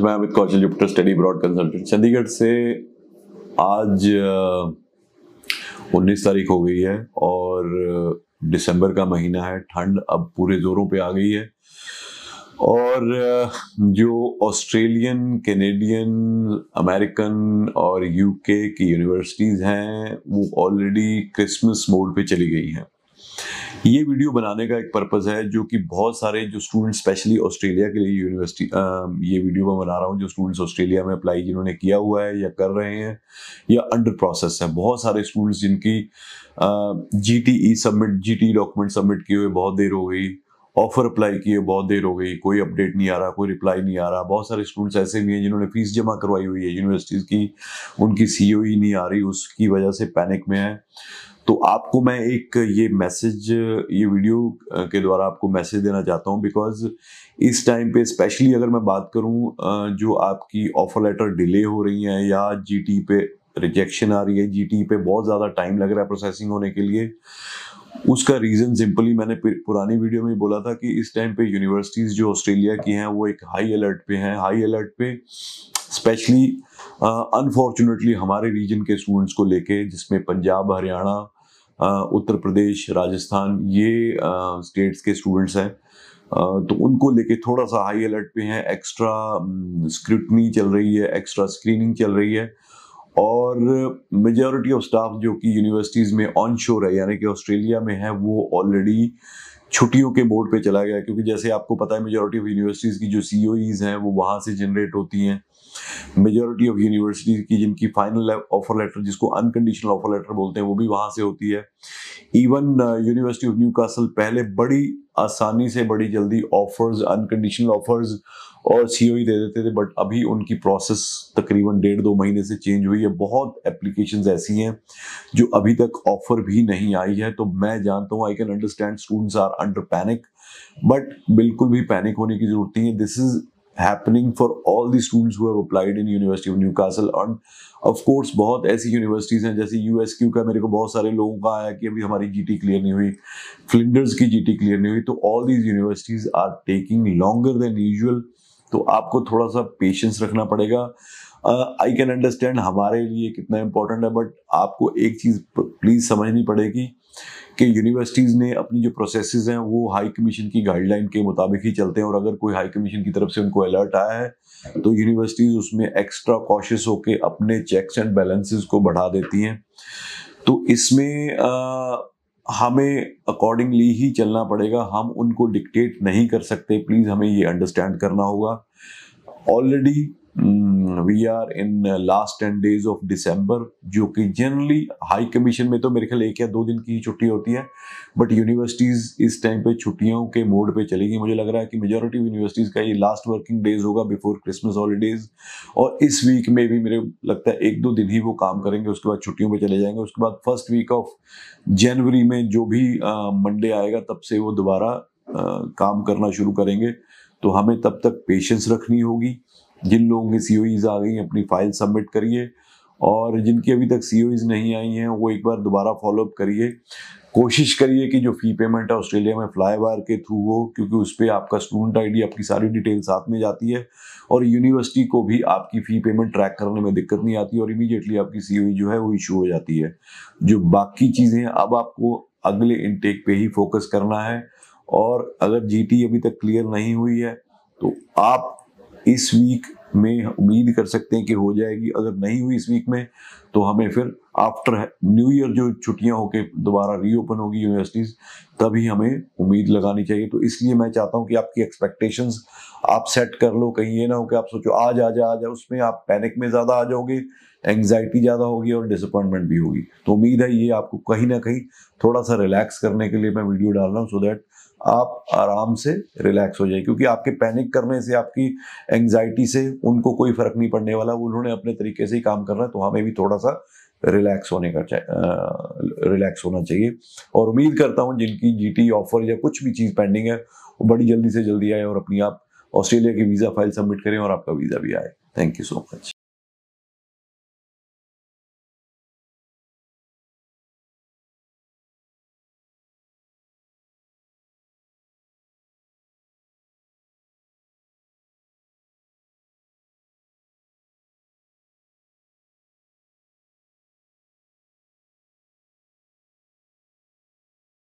Friends मैं Amit Kaushal Jupiter study abroad consultant Chandigarh से आज उन्नीस तारीख हो गई है और दिसंबर का महीना है। ठंड अब पूरे जोरों पे आ गई है। और जो ऑस्ट्रेलियन, कैनेडियन, अमेरिकन और यूके की यूनिवर्सिटीज़ हैं, वो ऑलरेडी क्रिसमस मोड पे चली गई हैं। ये वीडियो बनाने का एक पर्पज़ है, जो कि बहुत सारे जो स्टूडेंट स्पेशली ऑस्ट्रेलिया के लिए यूनिवर्सिटी ये वीडियो मैं बना रहा हूँ, जो स्टूडेंट्स ऑस्ट्रेलिया में अप्लाई जिन्होंने किया हुआ है या कर रहे हैं, या अंडर प्रोसेस है। बहुत सारे स्टूडेंट्स जिनकी G T E submit G T document submit किए हुए बहुत देर हो गई। ऑफ़र अप्लाई किए, बहुत देर हो गई, कोई अपडेट नहीं आ रहा, कोई रिप्लाई नहीं आ रहा। बहुत सारे स्टूडेंट्स ऐसे भी हैं जिन्होंने फ़ीस जमा करवाई हुई है यूनिवर्सिटीज़ की। उनकी सी e नहीं आ रही, उसकी वजह से पैनिक में है। तो आपको मैं एक ये मैसेज ये वीडियो के द्वारा आपको मैसेज देना चाहता हूँ बिकॉज़ इस टाइम पे स्पेशली अगर मैं बात करूँ जो आपकी ऑफ़र लेटर डिले हो रही हैं या जीटी पे रिजेक्शन आ रही है जीटी पे बहुत ज़्यादा टाइम लग रहा है प्रोसेसिंग होने के लिए उसका रीज़न सिंपली मैंने पुरानी वीडियो में बोला था कि इस टाइम पे यूनिवर्सिटीज़ जो ऑस्ट्रेलिया की हैं, वो एक हाई अलर्ट पे हैं। हाई अलर्ट पे स्पेशली अनफॉर्चुनेटली हमारे रीजन के स्टूडेंट्स को लेके, जिसमें पंजाब, हरियाणा उत्तर प्रदेश, राजस्थान, ये स्टेट्स के स्टूडेंट्स हैं तो उनको लेके थोड़ा सा हाई अलर्ट पे हैं। एक्स्ट्रा स्क्रूटनी चल रही है एक्स्ट्रा स्क्रीनिंग चल रही है। और मेजॉरिटी ऑफ़ स्टाफ जो कि यूनिवर्सिटीज़ में ऑन शोर है, यानी कि ऑस्ट्रेलिया में है, वो ऑलरेडी छुट्टियों के बोर्ड पे चला गया क्योंकि जैसे आपको पता है मेजोरिटी ऑफ़ यूनिवर्सिटीज़ की जो सी हैं, वो वहाँ से जनरेट होती हैं। मेजोरिटी ऑफ़ यूनिवर्सिटीज़ की जिनकी फाइनल ऑफ़र लेटर जिसको अनकंडीशनल ऑफ़र लेटर बोलते हैं, वो भी वहाँ से होती है। इवन यूनिवर्सिटी ऑफ़ न्यू पहले बड़ी आसानी से, बड़ी जल्दी ऑफर्स अनकंडीशनल ऑफर्स और सीओ e दे देते थे बट अभी उनकी प्रोसेस तकरीबन डेढ़ दो महीने से चेंज हुई है। बहुत एप्लीकेशंस ऐसी हैं जो अभी तक ऑफ़र भी नहीं आई है। तो मैं जानता हूँ I can understand students are under panic but बिल्कुल भी पैनिक होने की ज़रूरत नहीं है। This is happening for all the students who have applied in University of Newcastle, and of course, बहुत ऐसी यूनिवर्सिटीज़ हैं, जैसे यूएसक्यू का मेरे को बहुत सारे लोगों का आया कि अभी हमारी जीटी क्लियर नहीं हुई फ्लिंडर्स की जीटी क्लियर नहीं हुई। तो all these universities are taking longer than usual तो आपको थोड़ा सा पेशेंस रखना पड़ेगा। आई कैन अंडरस्टैंड हमारे लिए कितना इंपॉर्टेंट है बट आपको एक चीज़ प्लीज़ समझनी पड़ेगी कि यूनिवर्सिटीज़ ने अपनी जो प्रोसेसेस हैं, वो हाई कमीशन की गाइडलाइन के मुताबिक ही चलते हैं। और अगर कोई हाई कमीशन की तरफ़ से उनको अलर्ट आया है तो यूनिवर्सिटीज़ उसमें एक्स्ट्रा कॉशियस होकर अपने चेक्स एंड बैलेंसेस को बढ़ा देती हैं। तो इसमें हमें अकॉर्डिंगली ही चलना पड़ेगा। हम उनको डिक्टेट नहीं कर सकते। प्लीज़ हमें ये अंडरस्टैंड करना होगा। Already we are in last ten days of December जो कि जनरली हाई कमीशन में तो मेरे ख्याल एक या दो दिन की छुट्टी होती है बट यूनिवर्सिटीज इस टाइम पे छुट्टियों के मोड पे चलेगी। मुझे लग रहा है कि मेजोरिटी यूनिवर्सिटीज का ये लास्ट वर्किंग डेज़ होगा बिफोर क्रिसमस हॉलीडेज और इस वीक में भी मेरे लगता है एक दो दिन ही वो काम करेंगे, उसके बाद छुट्टियों पर चले जाएँगे। उसके बाद फ़र्स्ट वीक ऑफ़ जनवरी में जो भी मंडे आएगा, तब से वो दोबारा काम करना शुरू करेंगे। तो हमें तब तक पेशेंस रखनी होगी। जिन लोगों की सी आ गई अपनी फ़ाइल सबमिट करिए और जिनकी अभी तक सी नहीं आई हैं, वो एक बार दोबारा फॉलोअप करिए। कोशिश करिए कि जो फ़ी पेमेंट है ऑस्ट्रेलिया में फ्लाई वायर के थ्रू हो, क्योंकि उस पर आपका स्टूडेंट आईडी आपकी सारी डिटेल साथ में जाती है और यूनिवर्सिटी को भी आपकी फ़ी पेमेंट ट्रैक करने में दिक्कत नहीं आती और इमीडिएटली आपकी सीओई जो है, वो इशू हो जाती है। जो बाकी चीज़ें अब आपको अगले इनटेक पे ही फोकस करना है और अगर जीटी अभी तक क्लियर नहीं हुई है तो आप इस वीक में उम्मीद कर सकते हैं कि हो जाएगी। अगर नहीं हुई इस वीक में तो हमें फिर आफ्टर न्यू ईयर जो छुट्टियाँ होके दोबारा रीओपन होगी यूनिवर्सिटीज तभी हमें उम्मीद लगानी चाहिए। तो इसलिए मैं चाहता हूँ कि आपकी एक्सपेक्टेशंस आप सेट कर लो, कहीं ये ना हो कि आप सोचो, आज आ जा आ जा उसमें आप पैनिक में ज़्यादा आ जाओगे एंग्जाइटी ज़्यादा होगी और डिसअपॉइंटमेंट भी होगी। तो उम्मीद है ये आपको कहीं ना कहीं थोड़ा सा रिलैक्स करने के लिए मैं वीडियो डाल रहा हूँ सो दैट आप आराम से रिलैक्स हो जाए क्योंकि आपके पैनिक करने से, आपकी एंग्जाइटी से उनको कोई फ़र्क नहीं पड़ने वाला। उन्होंने अपने तरीके से ही काम करना है तो हमें भी थोड़ा सा रिलैक्स होने का रिलैक्स होना चाहिए। और उम्मीद करता हूँ जिनकी जीटी ऑफ़र या कुछ भी चीज़ पेंडिंग है, वो बड़ी जल्दी से जल्दी आए और अपनी आप ऑस्ट्रेलिया की वीज़ा फ़ाइल सबमिट करें और आपका वीज़ा भी आए। Thank you so much